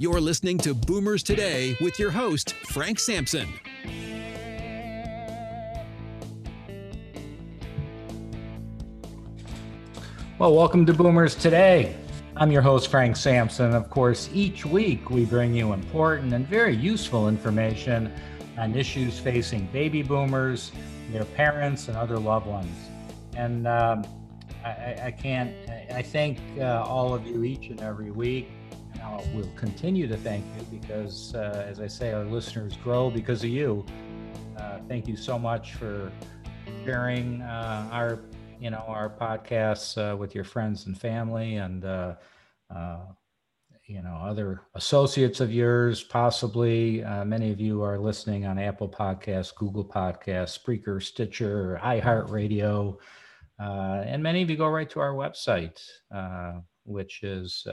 You're listening to Boomers Today with your host, Frank Sampson. Well, welcome to Boomers Today. I'm your host, Frank Sampson. Of course, each week we bring you important and very useful information on issues facing baby boomers, their parents, and other loved ones. And um, I, I, can't, I thank uh, all of you each and every week uh, we'll continue to thank you because, uh, as I say, our listeners grow because of you. Uh, thank you so much for sharing uh, our, you know, our podcasts uh, with your friends and family, and uh, you know, other associates of yours. Possibly, many of you are listening on Apple Podcasts, Google Podcasts, Spreaker, Stitcher, iHeartRadio, and many of you go right to our website, which is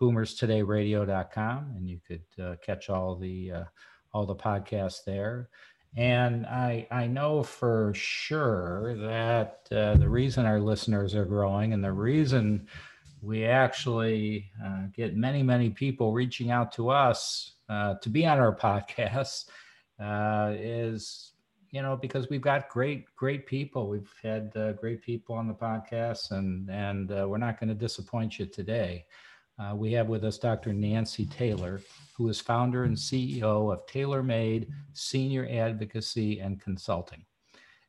boomerstodayradio.com and you could uh, catch all the uh, all the podcasts there. And i i know for sure that uh, the reason our listeners are growing and the reason we actually uh, get many many people reaching out to us uh, to be on our podcasts uh, is you know because we've got great great people. We've had great people on the podcast and and we're not going to disappoint you today uh, we have with us Dr. Nancy Taylor, who is founder and CEO of TaylorMade Senior Advocacy and Consulting.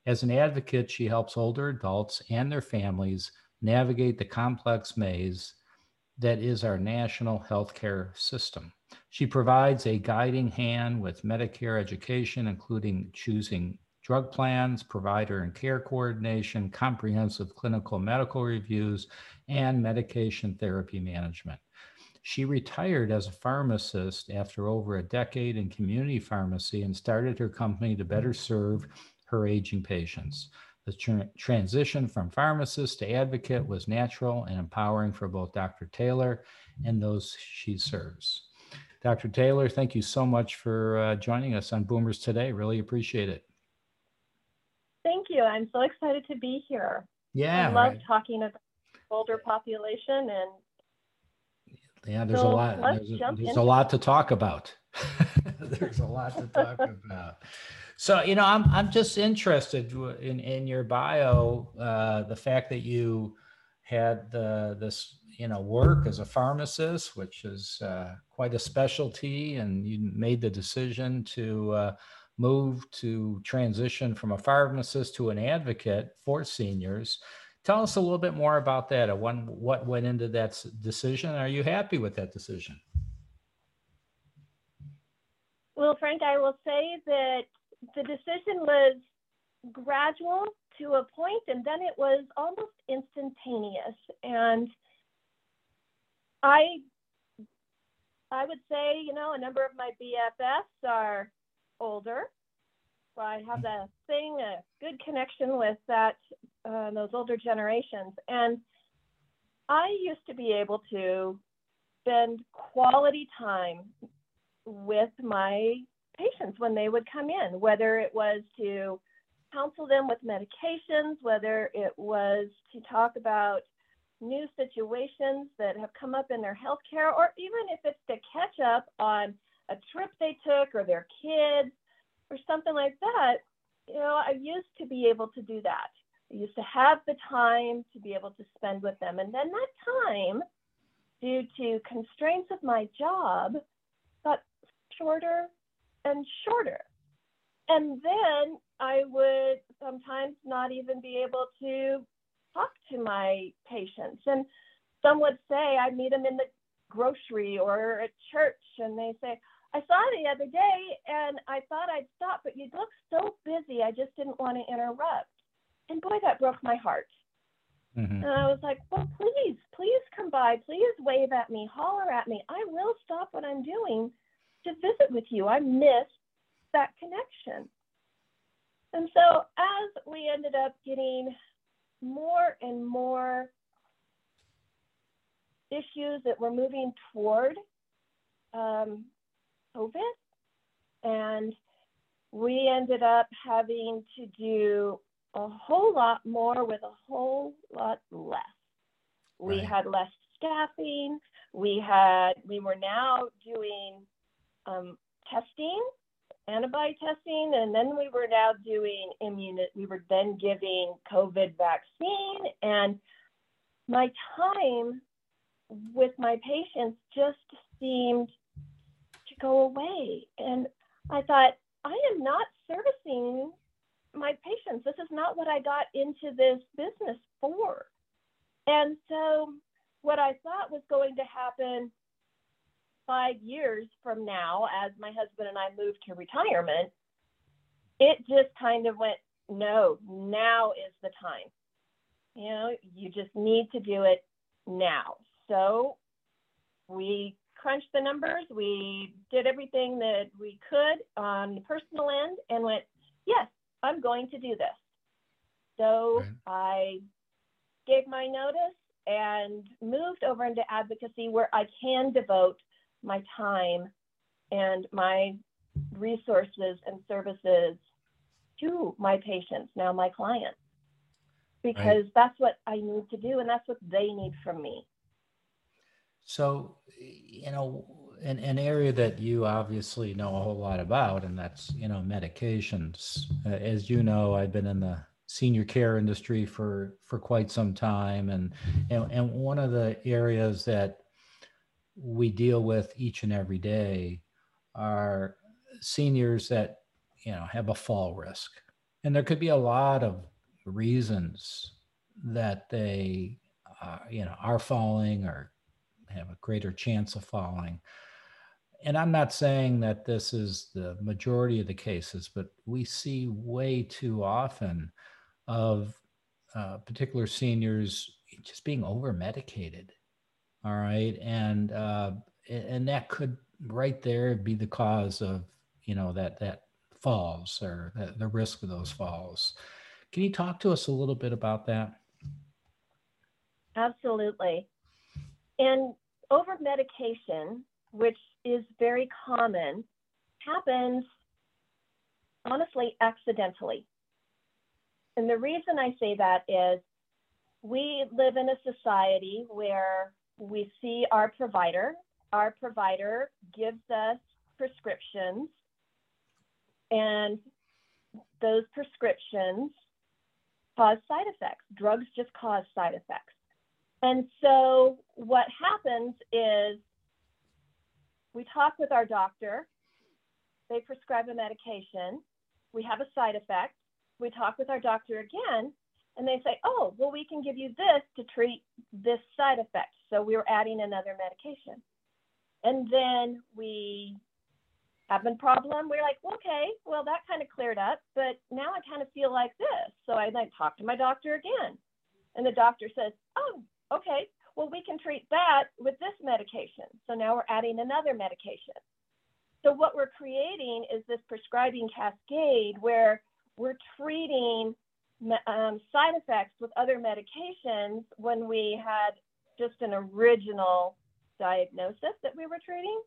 As an advocate, she helps older adults and their families navigate the complex maze that is our national healthcare system. She provides a guiding hand with Medicare education, including choosing drug plans, provider and care coordination, comprehensive clinical medical reviews, and medication therapy management. She retired as a pharmacist after over a decade in community pharmacy and started her company to better serve her aging patients. The tra- transition from pharmacist to advocate was natural and empowering for both Dr. Taylor and those she serves. Dr. Taylor, thank you so much for uh, joining us on Boomers today. Really appreciate it. You. I'm so excited to be here. Yeah. I love right. talking about older population and yeah there's so a lot there's, a, there's a lot to talk about there's a lot to talk about so you know i'm i'm just interested in in your bio uh, the fact that you had the this you know work as a pharmacist which is uh, quite a specialty and you made the decision to uh, move to transition from a pharmacist to an advocate for seniors Tell us a little bit more about that. Uh, One, what went into that decision? Are you happy with that decision? Well, Frank, I will say that the decision was gradual to a point, and then it was almost instantaneous. And I, I would say, you know, a number of my BFFs are older, so I have a thing, a good connection with that uh, those older generations. And I used to be able to spend quality time with my patients when they would come in, whether it was to counsel them with medications, whether it was to talk about new situations that have come up in their healthcare, or even if it's to catch up on a trip they took or their kids or something like that. You know, I used to be able to do that. I used to have the time to be able to spend with them. And then that time, due to constraints of my job, got shorter and shorter. And then I would sometimes not even be able to talk to my patients. And some would say, I meet them in the grocery or at church, and they say, I saw the other day and I thought I'd stop, but you look so busy. I just didn't want to interrupt. And boy, that broke my heart. Mm-hmm. And I was like, well, please, please come by. Please wave at me, holler at me. I will stop what I'm doing to visit with you. I missed that connection. And so as we ended up getting more and more issues that were moving toward um, COVID, and we ended up having to do a whole lot more with a whole lot less. We right. had less staffing. We had we were now doing um, testing, antibody testing, and then we were now doing immune. We were then giving COVID vaccine, and my time with my patients just seemed go away. And I thought, I am not servicing my patients. This is not what I got into this business for. And so, what I thought was going to happen five years from now, as my husband and I moved to retirement, it just kind of went, no, now is the time. You know, you just need to do it now. So, we crunched the numbers. We did everything that we could on the personal end and went, yes, I'm going to do this. So right. I gave my notice and moved over into advocacy where I can devote my time and my resources and services to my patients, now my clients, because right. that's what I need to do and that's what they need from me. So, you know, an, an area that you obviously know a whole lot about, and that's, you know, medications. Uh, as you know, I've been in the senior care industry for, for quite some time. And, and, and one of the areas that we deal with each and every day are seniors that, you know, have a fall risk. And there could be a lot of reasons that they, uh, you know, are falling or have a greater chance of falling. And I'm not saying that this is the majority of the cases, but we see way too often of uh, particular seniors just being over medicated. All right. And, uh, and that could right there be the cause of, you know, that, that falls or the, the risk of those falls. Can you talk to us a little bit about that? Absolutely. And over medication, which is very common, happens honestly accidentally. And the reason I say that is we live in a society where we see our provider, our provider gives us prescriptions, and those prescriptions cause side effects. Drugs just cause side effects. And so what happens is we talk with our doctor, they prescribe a medication, we have a side effect, we talk with our doctor again, and they say, oh, well, we can give you this to treat this side effect. So we're adding another medication. And then we have a problem. We're like, okay, well, that kind of cleared up, but now I kind of feel like this. So I then talk to my doctor again. And the doctor says, oh, okay, well, we can treat that with this medication. So now we're adding another medication. So what we're creating is this prescribing cascade where we're treating um, side effects with other medications when we had just an original diagnosis that we were treating.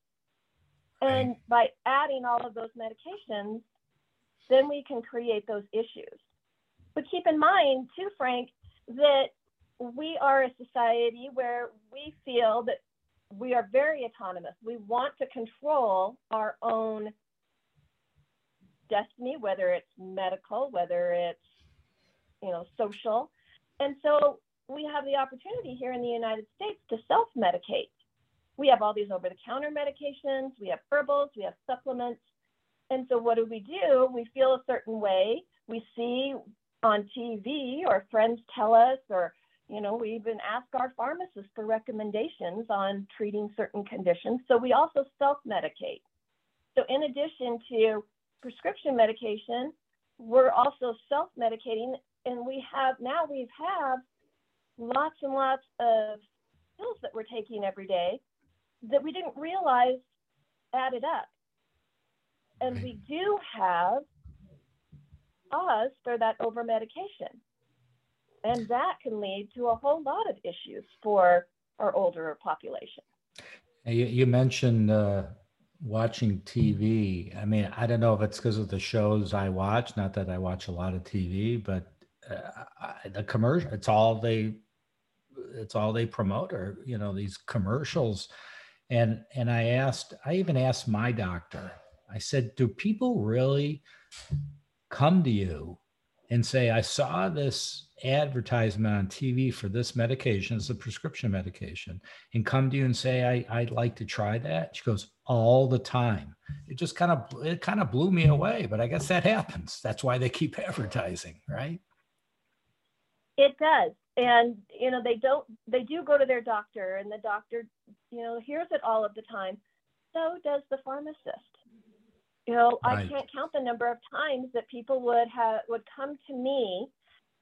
And by adding all of those medications, then we can create those issues. But keep in mind, too, Frank, that we are a society where we feel that we are very autonomous. We want to control our own destiny, whether it's medical, whether it's you know social, and so we have the opportunity here in the United States to self-medicate. We have all these over-the-counter medications, we have herbals, we have supplements, and so what do we do? We feel a certain way. We see on TV or friends tell us or you know, we even ask our pharmacists for recommendations on treating certain conditions. So we also self medicate. So, in addition to prescription medication, we're also self medicating. And we have now, we have lots and lots of pills that we're taking every day that we didn't realize added up. And we do have cause for that over medication. And that can lead to a whole lot of issues for our older population. You, you mentioned uh, watching TV. I mean, I don't know if it's because of the shows I watch. Not that I watch a lot of TV, but uh, I, the commercial. It's all they. It's all they promote, or you know, these commercials. And and I asked. I even asked my doctor. I said, "Do people really come to you and say, I saw this advertisement on TV for this medication, it's a prescription medication, and come to you and say, I, I'd like to try that. She goes, all the time. It just kind of it kind of blew me away, but I guess that happens. That's why they keep advertising, right? It does. And you know, they don't they do go to their doctor and the doctor, you know, hears it all of the time. So does the pharmacist. You know, right. I can't count the number of times that people would have would come to me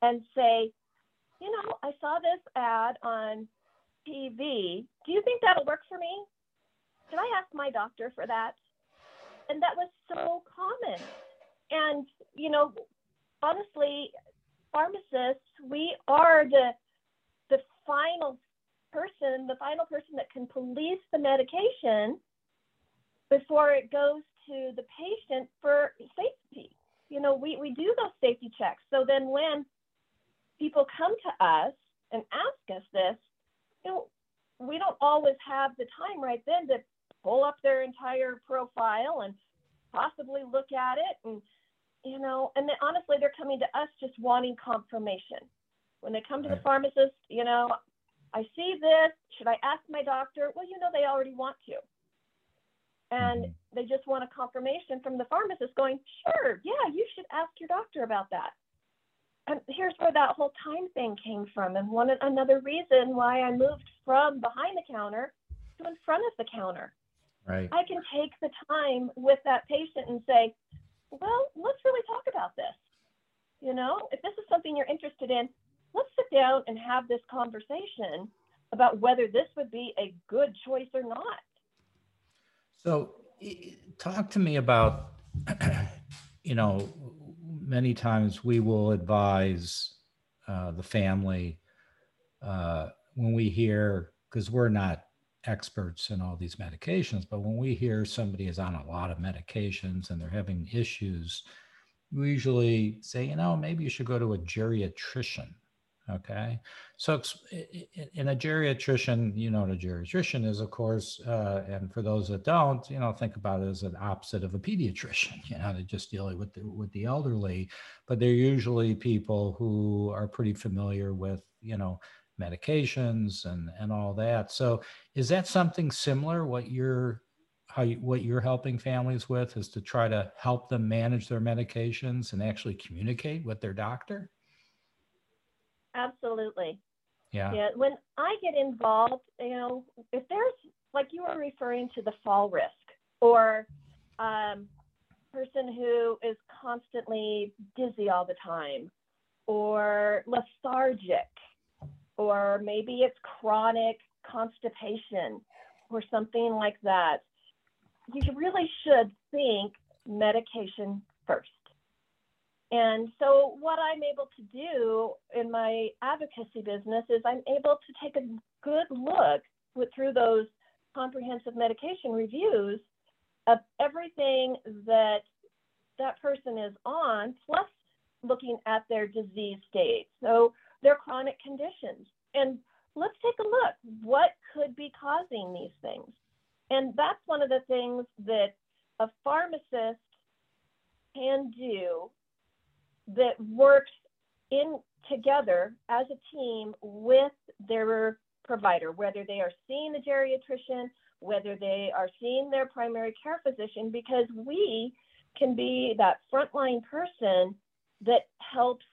and say, you know, I saw this ad on TV. Do you think that'll work for me? Can I ask my doctor for that? And that was so common. And, you know, honestly, pharmacists, we are the the final person, the final person that can police the medication before it goes to the patient for safety. You know, we, we do those safety checks. So then when people come to us and ask us this, you know, we don't always have the time right then to pull up their entire profile and possibly look at it and you know and then honestly they're coming to us just wanting confirmation. When they come to the pharmacist you know i see this. Should i ask my doctor? Well you know they already want to and mm-hmm. they just want a confirmation from the pharmacist going, sure, yeah, you should ask your doctor about that. And here's where that whole time thing came from. And one another reason why I moved from behind the counter to in front of the counter. Right. I can take the time with that patient and say, well, let's really talk about this. You know, if this is something you're interested in, let's sit down and have this conversation about whether this would be a good choice or not. So, talk to me about, you know, many times we will advise uh, the family uh, when we hear, because we're not experts in all these medications, but when we hear somebody is on a lot of medications and they're having issues, we usually say, you know, maybe you should go to a geriatrician Okay. So in a geriatrician, you know what a geriatrician is, of course. Uh, and for those that don't, you know, think about it as an opposite of a pediatrician. You know, they're just dealing with the, with the elderly, but they're usually people who are pretty familiar with, you know, medications and and all that. So is that something similar? What you're how you, what you're helping families with is to try to help them manage their medications and actually communicate with their doctor. Absolutely. Yeah. Yeah. When I get involved, you know, if there's like you were referring to the fall risk or um, person who is constantly dizzy all the time or lethargic or maybe it's chronic constipation or something like that you really should think medication first and so, what I'm able to do in my advocacy business is I'm able to take a good look with, through those comprehensive medication reviews of everything that that person is on, plus looking at their disease state, so their chronic conditions. And let's take a look. What could be causing these things? And that's one of the things that a pharmacist can do that works in together as a team with their provider, whether they are seeing the geriatrician, whether they are seeing their primary care physician, because we can be that frontline person that helps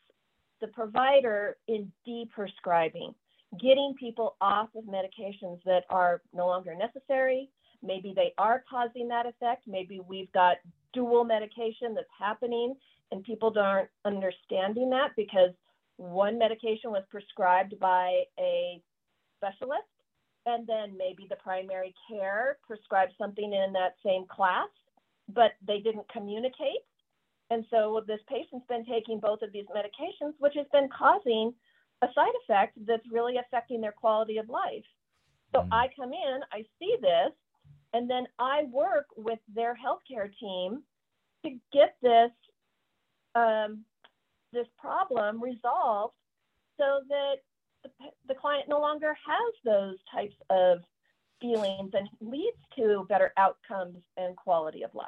the provider in deprescribing, getting people off of medications that are no longer necessary. Maybe they are causing that effect. Maybe we've got dual medication that's happening and people aren't understanding that because one medication was prescribed by a specialist, and then maybe the primary care prescribed something in that same class, but they didn't communicate. And so this patient's been taking both of these medications, which has been causing a side effect that's really affecting their quality of life. So mm. I come in, I see this, and then I work with their healthcare team to get this um, this problem resolved so that the, the client no longer has those types of feelings and leads to better outcomes and quality of life.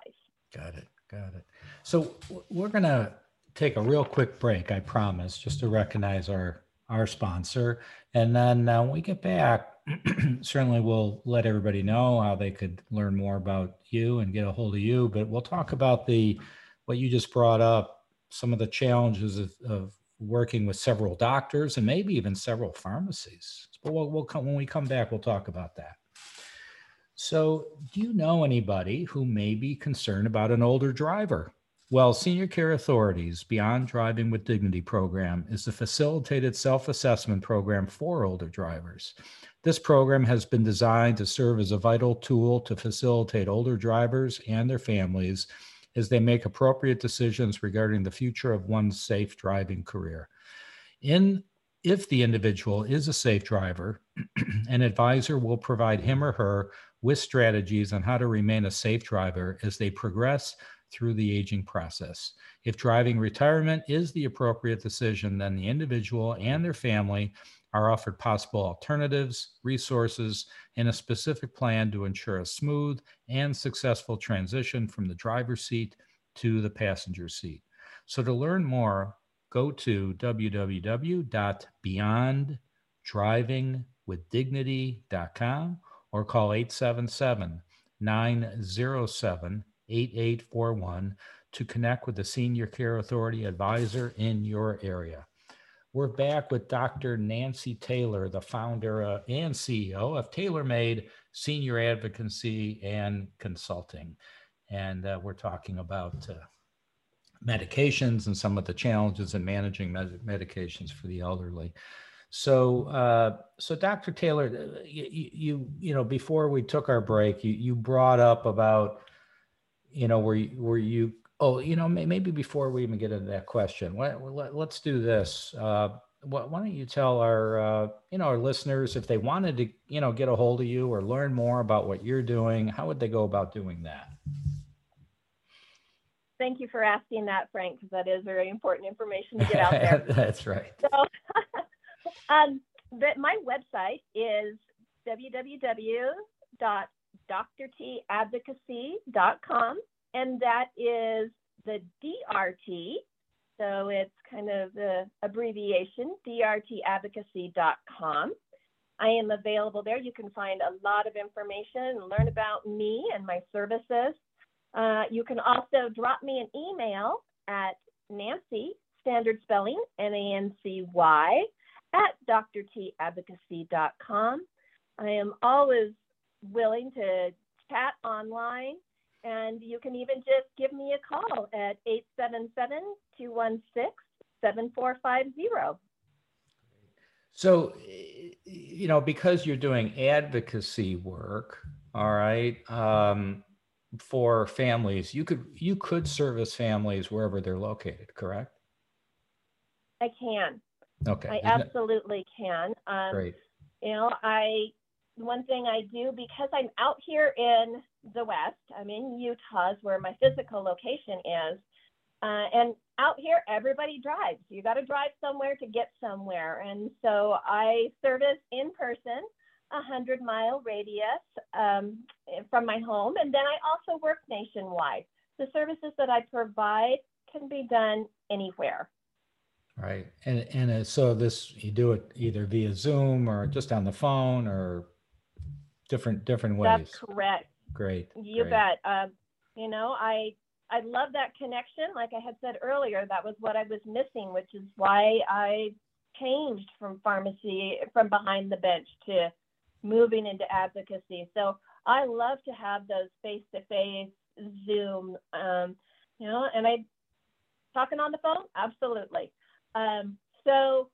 Got it. Got it. So we're going to take a real quick break, I promise, just to recognize our our sponsor. And then uh, when we get back, certainly we'll let everybody know how they could learn more about you and get a hold of you. But we'll talk about the what you just brought up, some of the challenges of, of working with several doctors and maybe even several pharmacies. But we'll, we'll come when we come back, we'll talk about that. So, do you know anybody who may be concerned about an older driver? Well, Senior Care Authorities Beyond Driving with Dignity program is a facilitated self assessment program for older drivers. This program has been designed to serve as a vital tool to facilitate older drivers and their families as they make appropriate decisions regarding the future of one's safe driving career. In if the individual is a safe driver, an advisor will provide him or her with strategies on how to remain a safe driver as they progress through the aging process. If driving retirement is the appropriate decision, then the individual and their family are offered possible alternatives, resources, and a specific plan to ensure a smooth and successful transition from the driver's seat to the passenger seat. So, to learn more, go to www.beyonddrivingwithdignity.com or call 877 907 8841 to connect with the Senior Care Authority advisor in your area. We're back with Dr. Nancy Taylor, the founder uh, and CEO of TaylorMade Senior Advocacy and Consulting. And uh, we're talking about uh, medications and some of the challenges in managing med- medications for the elderly. So, uh, so Dr. Taylor, uh, you, you, you know, before we took our break, you, you brought up about you know, were you, were you, oh, you know, maybe before we even get into that question, let, us do this. Uh, why don't you tell our, uh, you know, our listeners if they wanted to, you know, get a hold of you or learn more about what you're doing, how would they go about doing that? Thank you for asking that, Frank, because that is very important information to get out there. That's right. So, um, but my website is www drtadvocacy.com, and that is the DRT. So it's kind of the abbreviation, drtadvocacy.com. I am available there. You can find a lot of information and learn about me and my services. Uh, you can also drop me an email at Nancy, standard spelling, N A N C Y, at drtadvocacy.com. I am always willing to chat online. And you can even just give me a call at 877 216 7450. So, you know, because you're doing advocacy work, all right, um, for families, you could you could service families wherever they're located, correct? I can. Okay. I absolutely can. Um, Great. You know, I one thing I do because I'm out here in the West, I'm in Utah, is where my physical location is. Uh, and out here, everybody drives. You got to drive somewhere to get somewhere. And so I service in person a 100 mile radius um, from my home. And then I also work nationwide. The services that I provide can be done anywhere. Right. And, and uh, so this, you do it either via Zoom or just on the phone or different different ways. That's correct. Great. You great. bet. Um, you know, I I love that connection. Like I had said earlier, that was what I was missing, which is why I changed from pharmacy from behind the bench to moving into advocacy. So I love to have those face to face Zoom, um, you know, and I talking on the phone, absolutely. Um, So,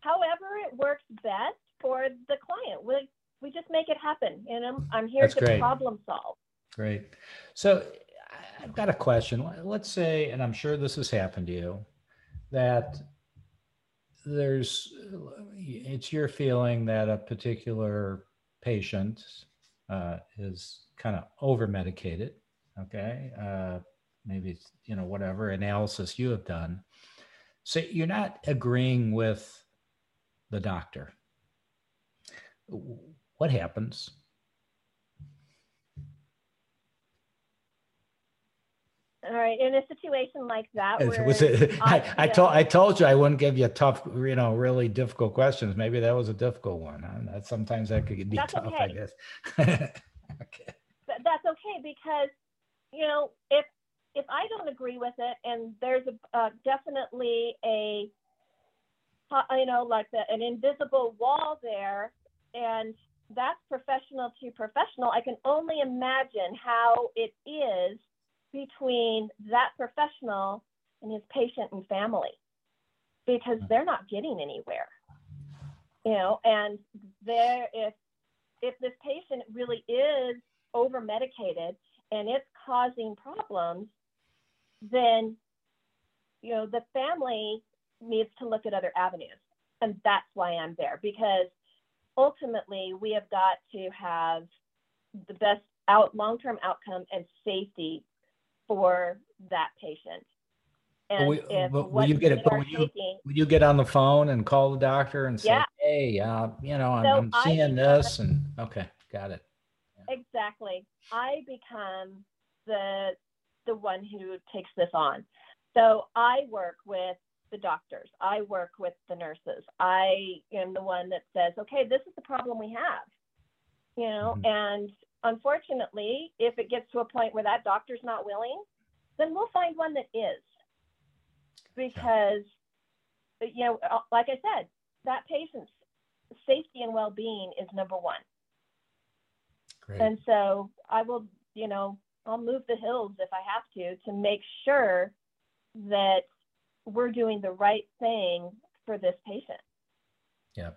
however it works best for the client, we, we just make it happen. And I'm, I'm here That's to great. problem solve. Great. So I've got a question. Let's say, and I'm sure this has happened to you, that there's, it's your feeling that a particular patient uh, is kind of over medicated. Okay. Uh, maybe it's, you know, whatever analysis you have done. So you're not agreeing with the doctor. What happens? All right. In a situation like that, where was it, I, I told I told you I wouldn't give you tough, you know, really difficult questions. Maybe that was a difficult one. Huh? That sometimes that could be That's tough, I okay. guess. okay. th- that's okay because you know if if I don't agree with it and there's a uh, definitely a you know like the, an invisible wall there and that's professional to professional I can only imagine how it is between that professional and his patient and family because mm-hmm. they're not getting anywhere you know and there if if this patient really is over medicated and it's causing problems, then you know the family needs to look at other avenues. And that's why I'm there because ultimately we have got to have the best out long-term outcome and safety for that patient. And we- if but will you get it- we but are will you- taking, Would you get on the phone and call the doctor and say, Yeah. "Hey, uh, you know, I'm, So I'm seeing become- this," and okay, got it. exactly i become the the one who takes this on so i work with the doctors. I work with the nurses. I am the one that says okay this is the problem we have you know? Mhm. and unfortunately if it gets to a point where that doctor's not willing then we'll find one that is. Because you know uh, like i said that patient's safety and well-being is number one. Great. and so I will, you know, I'll move the hills if I have to to make sure that we're doing the right thing for this patient. Yeah,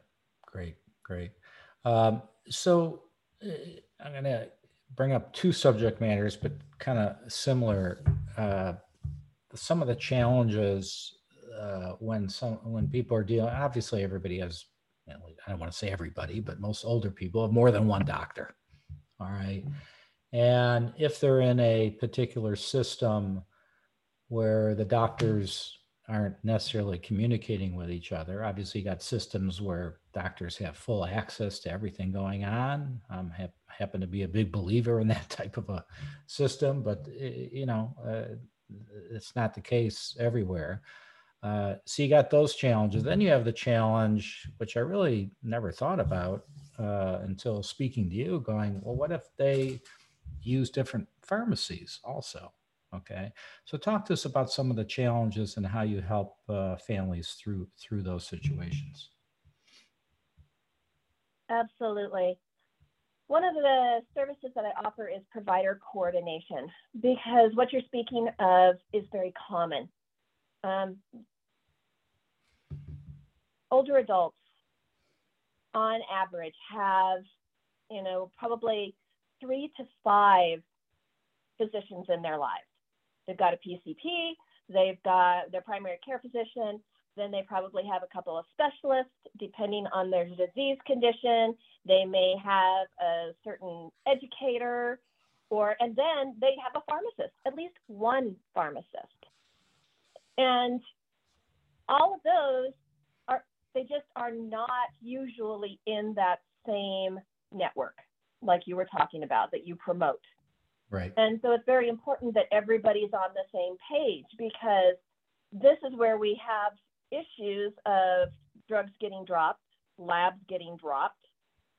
great, great. Um, so uh, I'm going to bring up two subject matters, but kind of similar. Uh, some of the challenges uh, when some when people are dealing. Obviously, everybody has. I don't want to say everybody, but most older people have more than one doctor. All right, and if they're in a particular system where the doctors aren't necessarily communicating with each other. Obviously, you got systems where doctors have full access to everything going on. I'm hap- happen to be a big believer in that type of a system, but eh, you know, uh, it's not the case everywhere. Uh, so you got those challenges. Then you have the challenge, which I really never thought about uh, until speaking to you, going, well, what if they use different pharmacies also? Okay. So talk to us about some of the challenges and how you help uh, families through through those situations. Absolutely. One of the services that I offer is provider coordination because what you're speaking of is very common. Um, older adults, on average, have, you know, probably three to five physicians in their lives. They've got a PCP, they've got their primary care physician, then they probably have a couple of specialists depending on their disease condition. They may have a certain educator, or and then they have a pharmacist, at least one pharmacist. And all of those are they just are not usually in that same network like you were talking about that you promote. Right. And so it's very important that everybody's on the same page because this is where we have issues of drugs getting dropped, labs getting dropped,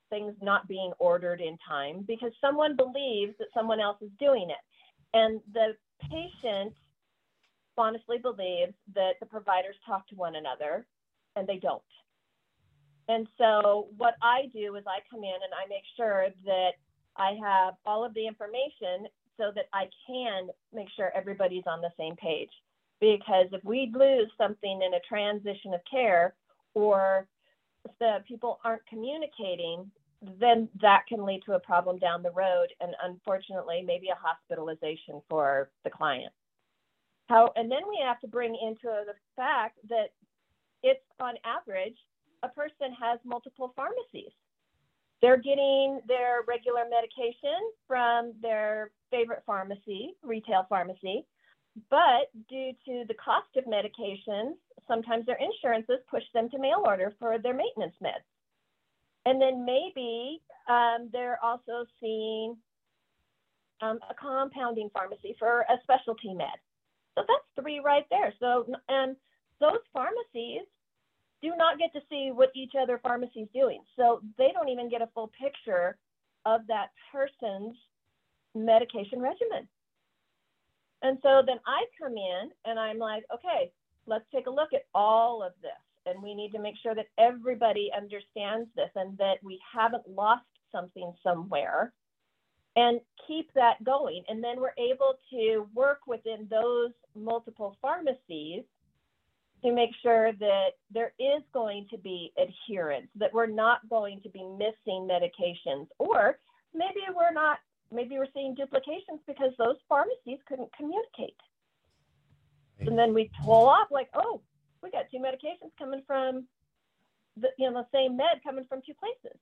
things not being ordered in time because someone believes that someone else is doing it. And the patient honestly believes that the providers talk to one another and they don't. And so what I do is I come in and I make sure that I have all of the information so that I can make sure everybody's on the same page. Because if we lose something in a transition of care or the people aren't communicating, then that can lead to a problem down the road and unfortunately maybe a hospitalization for the client. How and then we have to bring into the fact that it's on average a person has multiple pharmacies. They're getting their regular medication from their favorite pharmacy, retail pharmacy, but due to the cost of medications, sometimes their insurances push them to mail order for their maintenance meds. And then maybe um, they're also seeing um, a compounding pharmacy for a specialty med. So that's three right there. So, and those pharmacies do not get to see what each other pharmacy is doing. So they don't even get a full picture of that person's medication regimen. And so then I come in and I'm like, okay, let's take a look at all of this. And we need to make sure that everybody understands this and that we haven't lost something somewhere and keep that going. And then we're able to work within those multiple pharmacies to make sure that there is going to be adherence, that we're not going to be missing medications, or maybe we're not, maybe we're seeing duplications because those pharmacies couldn't communicate. And then we pull off like, oh, we got two medications coming from the you know the same med coming from two places.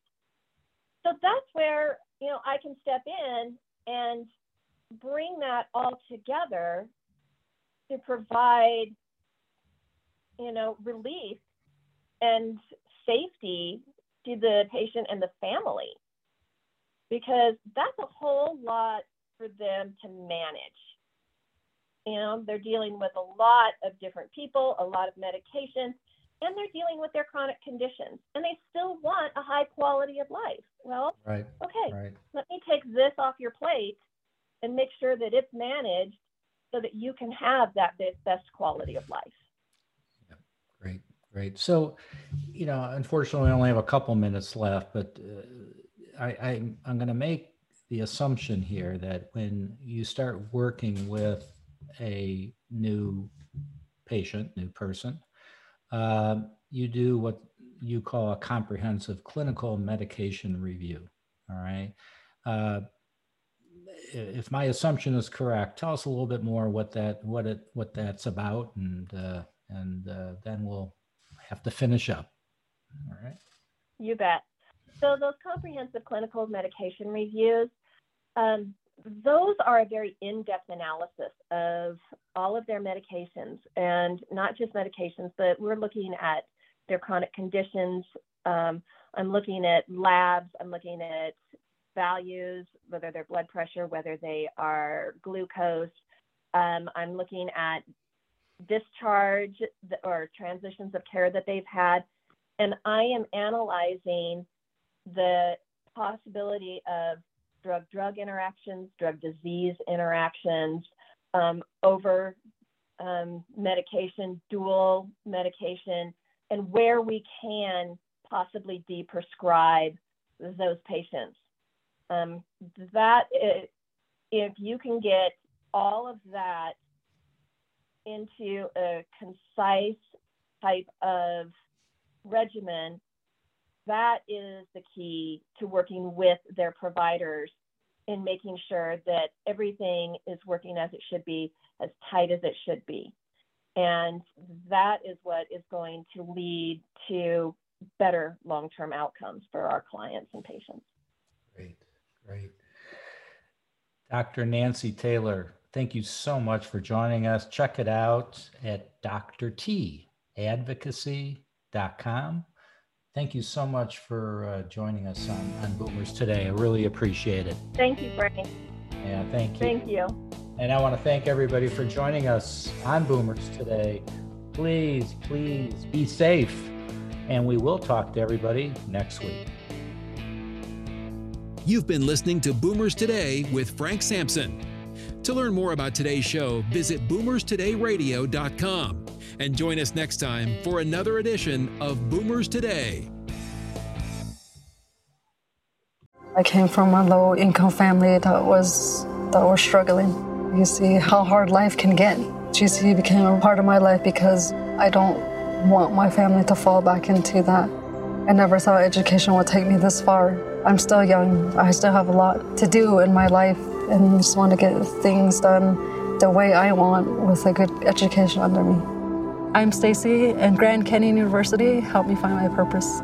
So that's where you know I can step in and bring that all together to provide you know, relief and safety to the patient and the family because that's a whole lot for them to manage. You know, they're dealing with a lot of different people, a lot of medications, and they're dealing with their chronic conditions, and they still want a high quality of life. Well, right. okay, right. let me take this off your plate and make sure that it's managed so that you can have that best quality of life. Great. So, you know, unfortunately, I only have a couple minutes left, but uh, I, I, I'm going to make the assumption here that when you start working with a new patient, new person, uh, you do what you call a comprehensive clinical medication review. All right. Uh, if my assumption is correct, tell us a little bit more what that what it what that's about and uh, and uh, then we'll have to finish up. All right. You bet. So those comprehensive clinical medication reviews, um, those are a very in-depth analysis of all of their medications, and not just medications, but we're looking at their chronic conditions. Um, I'm looking at labs. I'm looking at values, whether they're blood pressure, whether they are glucose. Um, I'm looking at discharge or transitions of care that they've had. And I am analyzing the possibility of drug drug interactions, drug disease interactions, um, over um, medication, dual medication, and where we can possibly deprescribe those patients. Um, that, is, if you can get all of that into a concise type of regimen, that is the key to working with their providers in making sure that everything is working as it should be, as tight as it should be. And that is what is going to lead to better long term outcomes for our clients and patients. Great, great. Dr. Nancy Taylor, thank you so much for joining us. Check it out at drtadvocacy.com. Thank you so much for uh, joining us on, on Boomers today. I really appreciate it. Thank you, Frank. Yeah, thank you. Thank you. And I want to thank everybody for joining us on Boomers today. Please, please be safe. And we will talk to everybody next week. You've been listening to Boomers Today with Frank Sampson. To learn more about today's show, visit boomerstodayradio.com and join us next time for another edition of Boomers Today. I came from a low income family that was that was struggling. You see how hard life can get. GCU became a part of my life because I don't want my family to fall back into that. I never thought education would take me this far. I'm still young. I still have a lot to do in my life and just want to get things done the way I want with a good education under me. I'm Stacy, and Grand Canyon University helped me find my purpose.